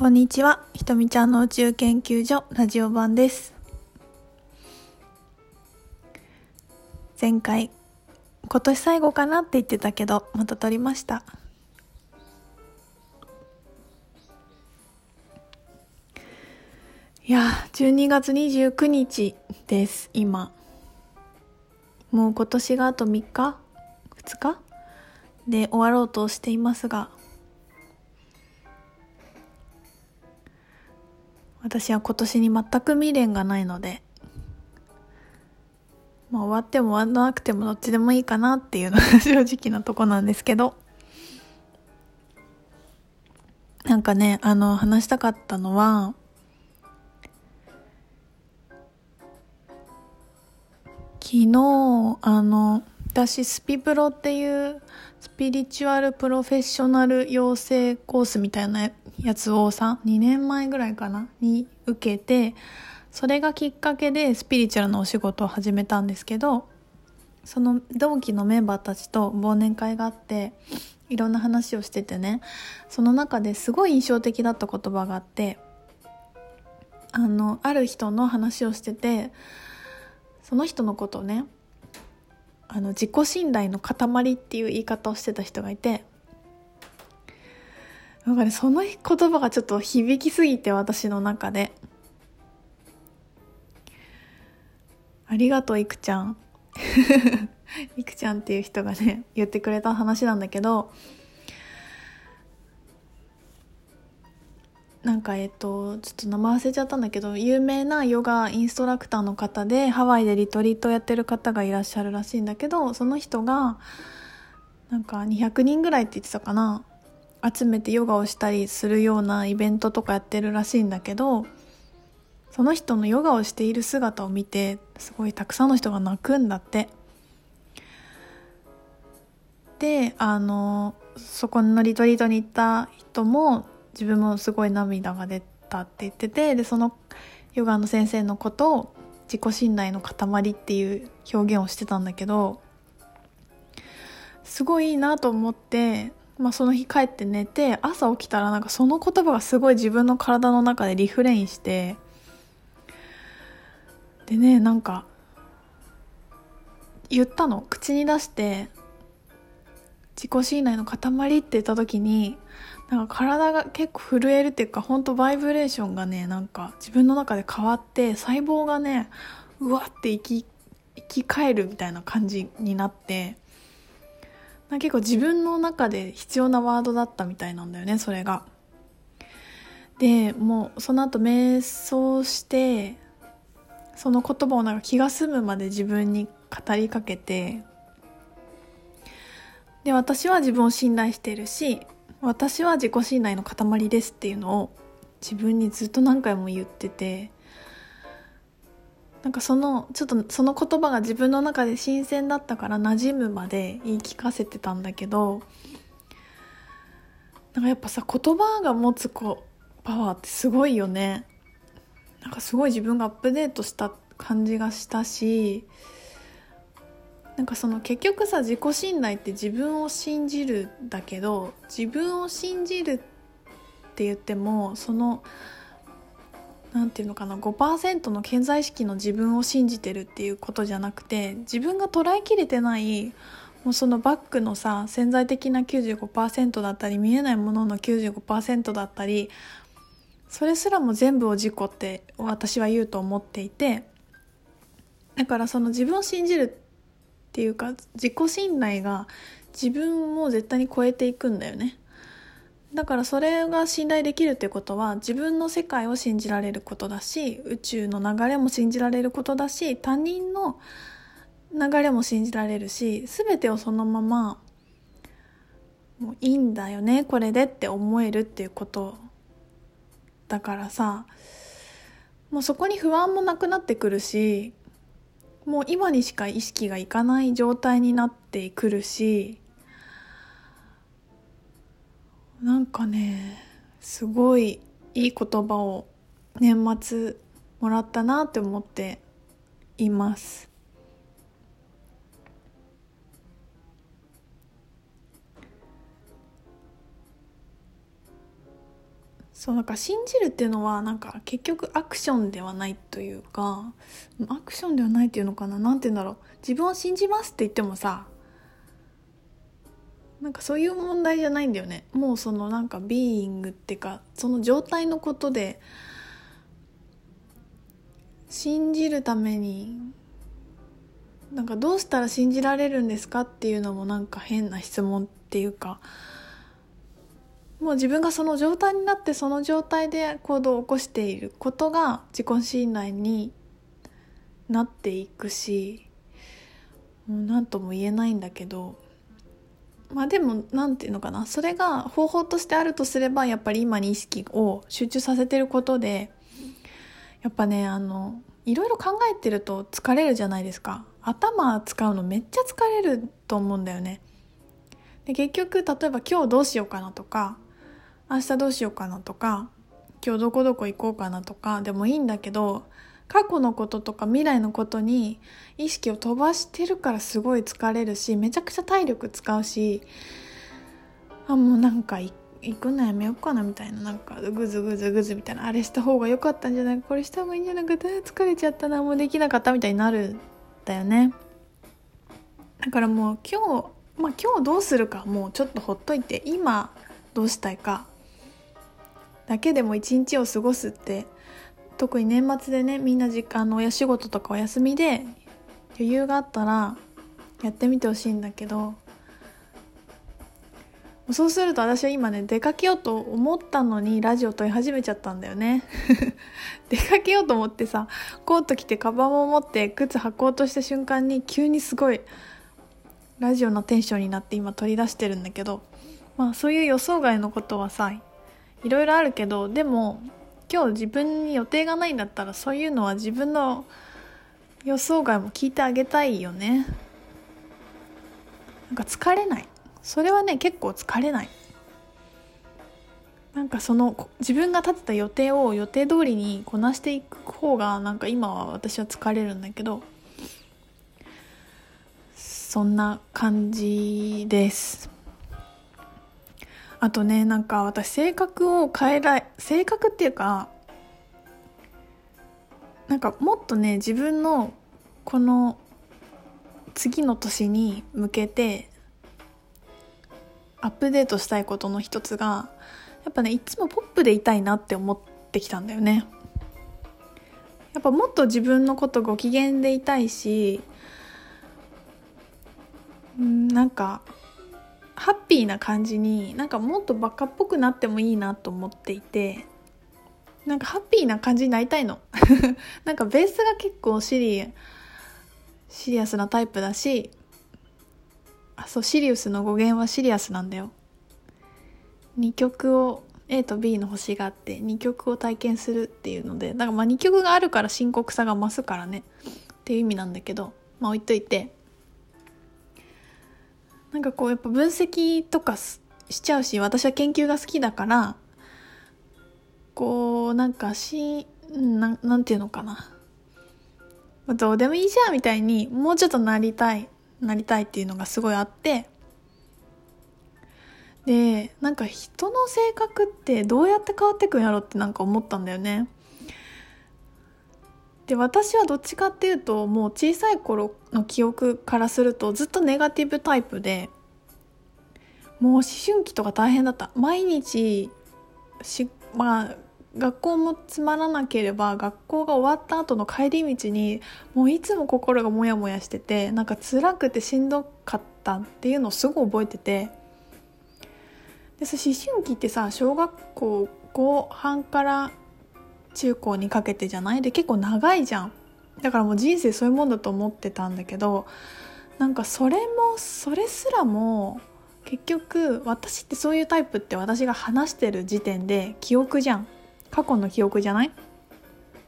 こんにちは、ひとみちゃんの宇宙研究所ラジオ版です。前回、今年最後かなって言ってたけど、また撮りました。いや、12月29日です、今。もう今年があと3日 ?2 日？で終わろうとしていますが、私は今年に全く未練がないので、まあ終わっても終わらなくてもどっちでもいいかなっていうのが 正直なとこなんですけど、なんかね、あの、話したかったのは、昨日、あの、私、スピプロっていうスピリチュアルプロフェッショナル養成コースみたいなやつをさ、2年前ぐらいかなに受けて、それがきっかけでスピリチュアルのお仕事を始めたんですけど、その同期のメンバーたちと忘年会があって、いろんな話をしててね、その中ですごい印象的だった言葉があって、あの、ある人の話をしてて、その人のことをね、あの、自己信頼の塊っていう言い方をしてた人がいて、なんかね、その言葉がちょっと響きすぎて私の中で。ありがとう、いくちゃん。いくちゃんっていう人がね、言ってくれた話なんだけど、なんかえっと、ちょっと名前忘れちゃったんだけど、有名なヨガインストラクターの方で、ハワイでリトリートやってる方がいらっしゃるらしいんだけど、その人が、なんか200人ぐらいって言ってたかな。集めてヨガをしたりするようなイベントとかやってるらしいんだけどその人のヨガをしている姿を見てすごいたくさんの人が泣くんだって。であのそこのリトリートに行った人も自分もすごい涙が出たって言っててでそのヨガの先生のことを自己信頼の塊っていう表現をしてたんだけどすごいいいなと思ってまあ、その日帰って寝て朝起きたらなんかその言葉がすごい自分の体の中でリフレインしてでねなんか言ったの。口に出して自己信頼の塊って言った時になんか体が結構震えるっていうか本当バイブレーションがねなんか自分の中で変わって細胞がねうわって生き生き返るみたいな感じになって結構自分の中で必要なワードだったみたいなんだよねそれが。でもうその後瞑想してその言葉をなんか気が済むまで自分に語りかけてで私は自分を信頼してるし私は自己信頼の塊ですっていうのを自分にずっと何回も言っててなんかそのちょっとその言葉が自分の中で新鮮だったから馴染むまで言い聞かせてたんだけどなんかやっぱさ言葉が持つこパワーってすごいよね。なんかすごい自分がアップデートした感じがしたしなんかその結局さ自己信頼って自分を信じるだけど自分を信じるって言ってもそのなんていうのかな5%の潜在意識の自分を信じてるっていうことじゃなくて自分が捉えきれてないもうそのバックのさ潜在的な95%だったり見えないものの95%だったりそれすらも全部を自己って私は言うと思っていてだからその自分を信じるっていうか自己信頼が自分を絶対に超えていくんだよね。だからそれが信頼できるっていうことは自分の世界を信じられることだし宇宙の流れも信じられることだし他人の流れも信じられるし全てをそのままもういいんだよねこれでって思えるっていうことだからさもうそこに不安もなくなってくるしもう今にしか意識がいかない状態になってくるしなんかねすごいいい言葉を年末もらったなって思っています。そうなんか信じるっていうのはなんか結局アクションではないというかアクションではないっていうのかな。何て言うんだろう。自分を信じますって言ってもさなんかそういう問題じゃないんだよね。もうそのなんかビーイングっていうかその状態のことで信じるためになんかどうしたら信じられるんですかっていうのもなんか変な質問っていうかもう自分がその状態になってその状態で行動を起こしていることが自己信頼になっていくしもう何とも言えないんだけどまあでも何て言うのかな。それが方法としてあるとすればやっぱり今に意識を集中させてることでやっぱねあのいろいろ考えてると疲れるじゃないですか。頭使うのめっちゃ疲れると思うんだよね。で結局例えば今日どうしようかなとか明日どうしようかなとか今日どこどこ行こうかなとかでもいいんだけど過去のこととか未来のことに意識を飛ばしてるからすごい疲れるしめちゃくちゃ体力使うしあもうなんか行くのやめようかなみたいななんかグズグズグズみたいなあれした方が良かったんじゃない？これした方がいいんじゃなくて疲れちゃったなもうできなかったみたいになるんだよね。だからもう今日まあ今日どうするかもうちょっとほっといて今どうしたいかだけでも一日を過ごすって特に年末でねみんな時間の親仕事とかお休みで余裕があったらやってみてほしいんだけどそうすると私は今ね出かけようと思ったのにラジオ撮り始めちゃったんだよね。出かけようと思ってさコート着てカバンも持って靴履こうとした瞬間に急にすごいラジオのテンションになって今取り出してるんだけどまあそういう予想外のことはさいろいろあるけどでも今日自分に予定がないんだったらそういうのは自分の予想外も聞いてあげたいよね。なんか疲れない。それはね結構疲れない。なんかその自分が立てた予定を予定通りにこなしていく方がなんか今は私は疲れるんだけどそんな感じです。あとねなんか私性格を変えら性格っていうかなんかもっとね自分のこの次の年に向けてアップデートしたいことの一つがやっぱねいつもポップでいたいなって思ってきたんだよね。やっぱもっと自分のことご機嫌でいたいしうんなんかハッピーな感じになんかもっとバカっぽくなってもいいなと思っていてなんかハッピーな感じになりたいの。なんかベースが結構シリシリアスなタイプだしあそうシリウスの語源はシリアスなんだよ。2曲を A と B の星があって2曲を体験するっていうのでだからまあ2曲があるから深刻さが増すからね。っていう意味なんだけどまあ置いといて。なんかこうやっぱ分析とかしちゃうし私は研究が好きだからこうなんかしななんていうのかな。どうでもいいじゃんみたいにもうちょっとなりたいなりたいっていうのがすごいあってでなんか人の性格ってどうやって変わってくんやろってなんか思ったんだよね。で私はどっちかっていうともう小さい頃の記憶からするとずっとネガティブタイプでもう思春期とか大変だった。毎日しまあ学校もつまらなければ学校が終わった後の帰り道にもういつも心がモヤモヤしててなんか辛くてしんどかったっていうのをすごい覚えてて。で思春期ってさ小学校後半から中高にかけてじゃない？で結構長いじゃん。だからもう人生そういうもんだと思ってたんだけどなんかそれもそれすらも結局私ってそういうタイプって私が話してる時点で記憶じゃん。過去の記憶じゃない？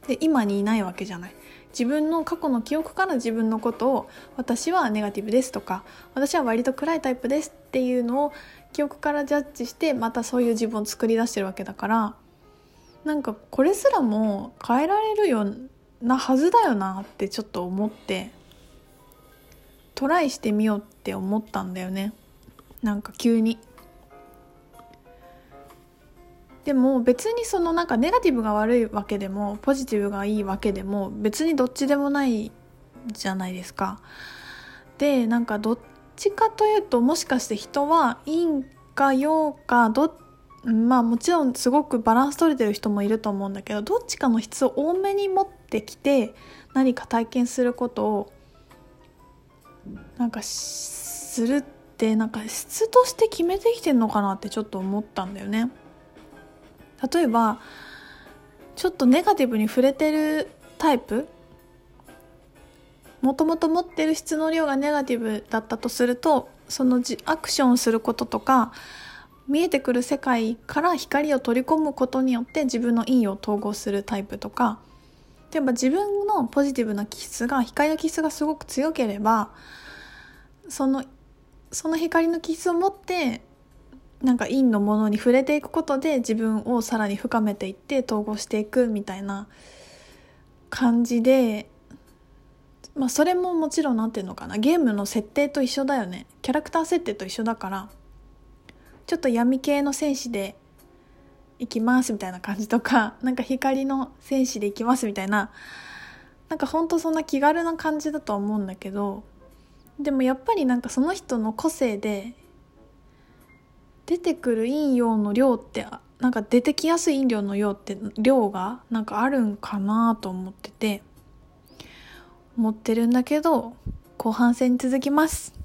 で今にいないわけじゃない。自分の過去の記憶から自分のことを私はネガティブですとか私は割と暗いタイプですっていうのを記憶からジャッジしてまたそういう自分を作り出してるわけだからなんかこれすらも変えられるようなはずだよなってちょっと思ってトライしてみようって思ったんだよねなんか急にでも別にそのなんかネガティブが悪いわけでもポジティブがいいわけでも別にどっちでもないじゃないですか。でなんかどっちかというともしかして人は陰か陽かどっまあもちろんすごくバランス取れてる人もいると思うんだけどどっちかの質を多めに持ってきて何か体験することをなんかするってなんか質として決めてきてんのかなってちょっと思ったんだよね。例えばちょっとネガティブに触れてるタイプもともと持ってる質の量がネガティブだったとするとそのアクションすることとか見えてくる世界から光を取り込むことによって自分の陰を統合するタイプとか例えば自分のポジティブな気質が光の気質がすごく強ければそのその光の気質を持ってなんか陰のものに触れていくことで自分をさらに深めていって統合していくみたいな感じでまあそれももちろん何て言うのかなゲームの設定と一緒だよね。キャラクター設定と一緒だからちょっと闇系の戦士で行きますみたいな感じとか なんか光の戦士で行きますみたいななんかほんとそんな気軽な感じだとは思うんだけどでもやっぱりなんかその人の個性で出てくる陰陽の量ってなんか出てきやすい陰量の量って量がなんかあるんかなと思ってて思ってるんだけど後半戦に続きます。